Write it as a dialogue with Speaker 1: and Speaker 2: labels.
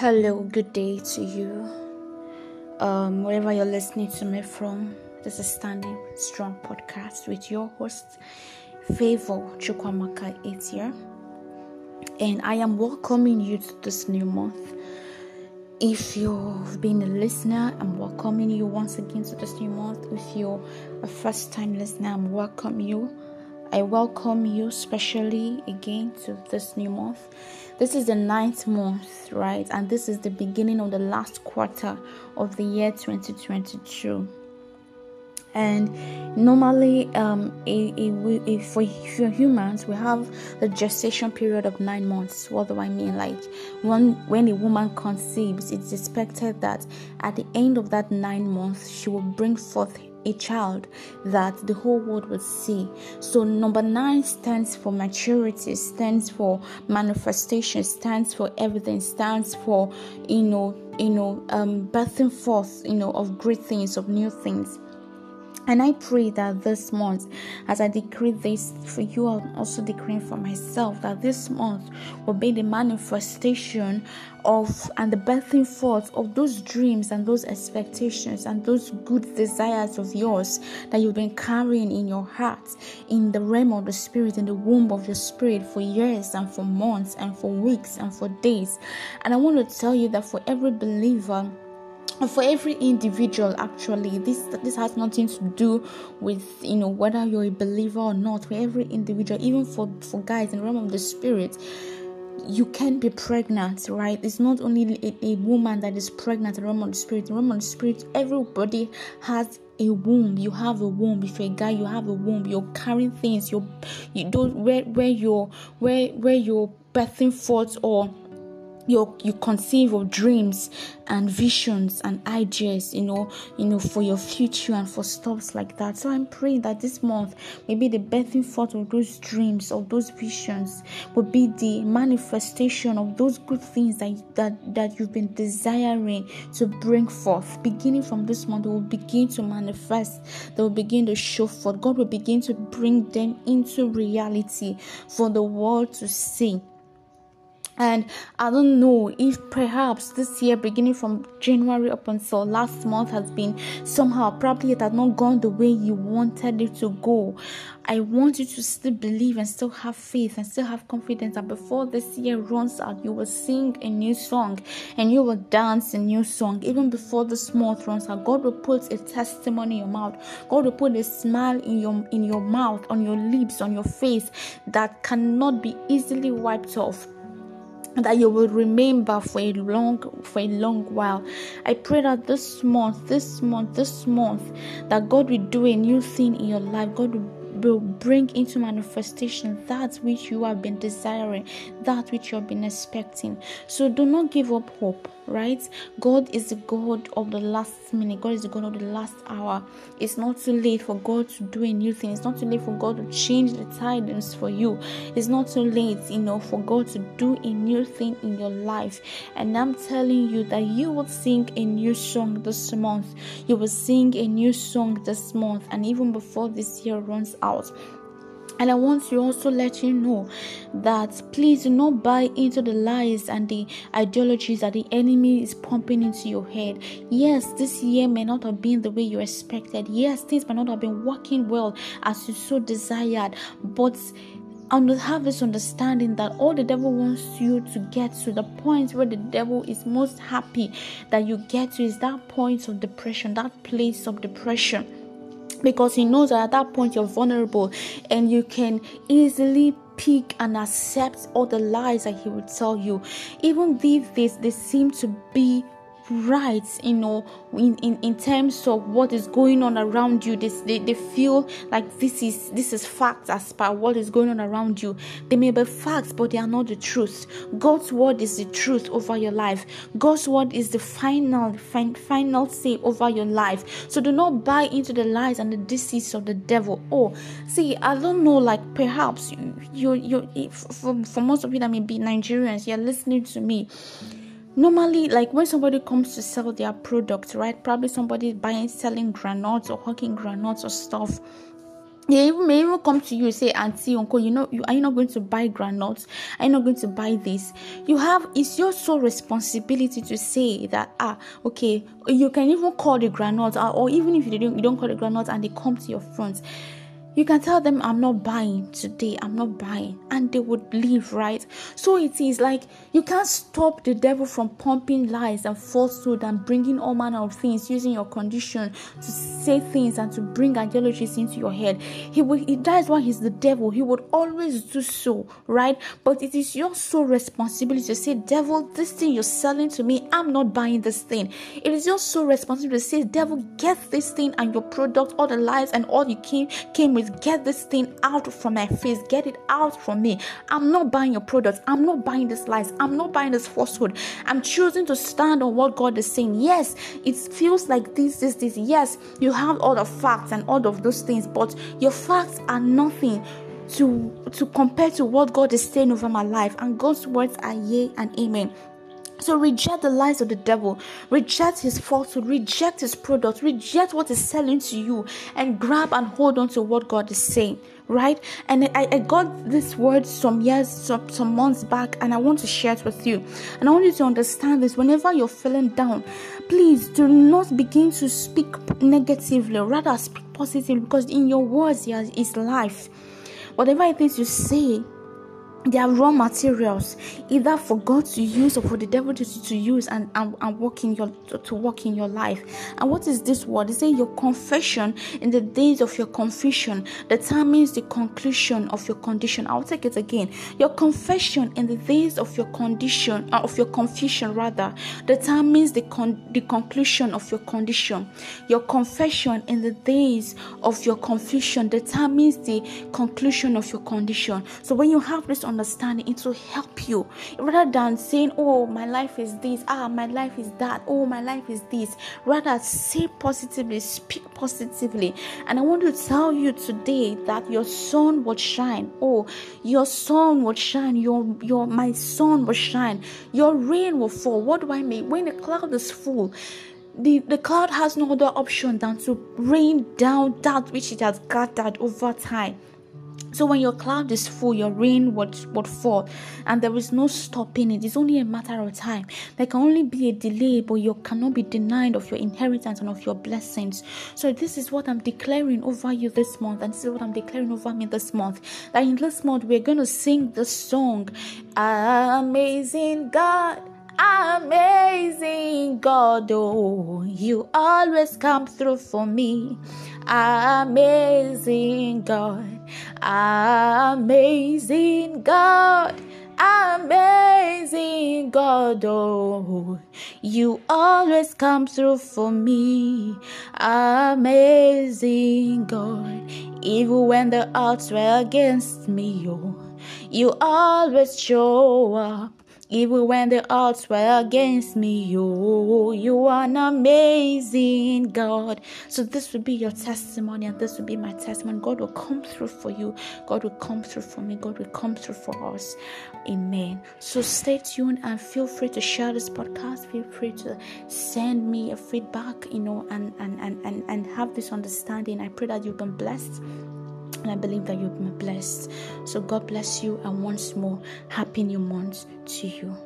Speaker 1: Hello, good day to you. Um, wherever you're listening to me from, this is Standing Strong Podcast with your host, Favor Chukwamaka here, And I am welcoming you to this new month. If you've been a listener, I'm welcoming you once again to this new month. If you're a first time listener, I'm welcoming you. I welcome you specially again to this new month. This is the ninth month, right? And this is the beginning of the last quarter of the year 2022. And normally, um, for, for humans, we have the gestation period of nine months. What do I mean? Like when when a woman conceives, it's expected that at the end of that nine months, she will bring forth a child that the whole world will see. So, number nine stands for maturity, stands for manifestation, stands for everything, stands for you know, you know, um, birthing forth, you know, of great things, of new things. And I pray that this month, as I decree this for you, I'm also decreeing for myself that this month will be the manifestation of and the birthing forth of those dreams and those expectations and those good desires of yours that you've been carrying in your heart, in the realm of the spirit, in the womb of your spirit for years and for months and for weeks and for days. And I want to tell you that for every believer, for every individual actually this this has nothing to do with you know whether you're a believer or not for every individual even for for guys in the realm of the spirit you can be pregnant, right? It's not only a, a woman that is pregnant in realm of the spirit. In realm of the spirit, everybody has a womb. You have a womb. If you're a guy, you have a womb. You're carrying things. You're you don't where where you're where where you're birthing forth or you you conceive of dreams and visions and ideas you know you know for your future and for stuffs like that. So i'm praying that this month maybe the birthing forth of those dreams of those visions will be the manifestation of those good things that that that you've been desiring to bring forth. Beginning from this month they will begin to manifest. They will begin to show forth. God will begin to bring them into reality for the world to see and I don't know if perhaps this year, beginning from January up until last month, has been somehow probably it has not gone the way you wanted it to go. I want you to still believe and still have faith and still have confidence that before this year runs out, you will sing a new song and you will dance a new song. Even before this month runs out, God will put a testimony in your mouth. God will put a smile in your in your mouth, on your lips, on your face that cannot be easily wiped off that you will remember for a long for a long while. I pray that this month this month this month that god will do a new thing in your life. God will bring into manifestation that which you have been desiring, that which you have been expecting. So do not give up hope, right? God is the God of the last minute, God is the God of the last hour. It's not too late for God to do a new thing, it's not too late for God to change the tidings for you, it's not too late, you know, for God to do a new thing in your life. And I'm telling you that you will sing a new song this month, you will sing a new song this month, and even before this year runs out. And I want to also let you know that please do not buy into the lies and the ideologies that the enemy is pumping into your head. Yes, this year may not have been the way you expected. Yes, things may not have been working well as you so desired, but and have this understanding that all the devil wants you to get to the point where the devil is most happy that you get to is that point of depression, that place of depression because he knows that at that point you're vulnerable and you can easily pick and accept all the lies that he would tell you. Even if they, they seem to be right you know in, in in terms of what is going on around you. They, they, they feel like this is this is facts as per what is going on around you. They may be facts but they are not the truth. God's word is the truth over your life. God's word is the final fin- final say over your life. So do not buy into the lies and the deceits of the devil. Oh see i don't know like perhaps you you, you for, for most of you that may be nigerians you're listening to me normally like when somebody comes to sell their product right probably somebody buying selling granules or hawking granules or stuff they even may even come to you and say, Auntie, Uncle, you know, you are you not going to buy granules? Are you not going to buy this? You have it's your sole responsibility to say that ah, okay, you can even call the granules, or, or even if you don't you don't call the granules and they come to your front you can tell them, I'm not buying today, I'm not buying, and they would leave, right? So it is like you can't stop the devil from pumping lies and falsehood and bringing all manner of things using your condition to say things and to bring ideologies into your head. He will, he, that is why he's the devil. He would always do so, right? But it is your sole responsibility to say, Devil, this thing you're selling to me, I'm not buying this thing. It is your sole responsibility to say, Devil, get this thing and your product, all the lies and all you came came with get this thing out from my face, get it out from me. I'm not buying your products, I'm not buying this lies, I'm not buying this falsehood. I'm choosing to stand on what God is saying. Yes, it feels like this, this, this. Yes, you have all the facts and all of those things, but your facts are nothing to to compare to what God is saying over my life. And God's words are yea and amen. So reject the lies of the devil, reject his falsehood, reject his product, reject what is selling to you, and grab and hold on to what God is saying. Right? And I, I got this word some years, some, some months back, and I want to share it with you. And I want you to understand this whenever you're feeling down, please do not begin to speak negatively, rather speak positively, because in your words is life. Whatever it is you say, they are raw materials either for god to use or for the devil to, to use and, and, and work in your to work in your life. And what is this word? It's saying your confession in the days of your confusion determines the conclusion of your condition. I'll take it again. Your confession in the days of your condition uh, of your confusion rather determines the con- the conclusion of your condition. Your confession in the days of your confusion determines the conclusion of your condition. So when you have this understanding, it will help you rather than saying, Oh, my life is this, ah, my life is that, oh, my life is this. Rather, say positively, speak positively. And I want to tell you today that your sun will shine. Oh, your sun will shine. Your your my sun will shine. Your rain will fall. What do I mean? When the cloud is full, the, the cloud has no other option than to rain down that which it has gathered over time. So when your cloud is full, your rain would, would fall, and there is no stopping it. It's only a matter of time. There can only be a delay, but you cannot be denied of your inheritance and of your blessings. So this is what I'm declaring over you this month, and this is what I'm declaring over me this month. That in this month we're to sing the song, Amazing God. Amazing God, oh, you always come through for me. Amazing God, amazing God, amazing God, oh, you always come through for me. Amazing God, even when the odds were against me, oh, you always show up. Even when the odds were against me, you, you are an amazing God. So this will be your testimony, and this will be my testimony. God will come through for you. God will come through for me. God will come through for us. Amen. So stay tuned and feel free to share this podcast. Feel free to send me a feedback, you know, and and and and, and have this understanding. I pray that you've been blessed I believe that you've been blessed. So God bless you, and once more, happy new month to you.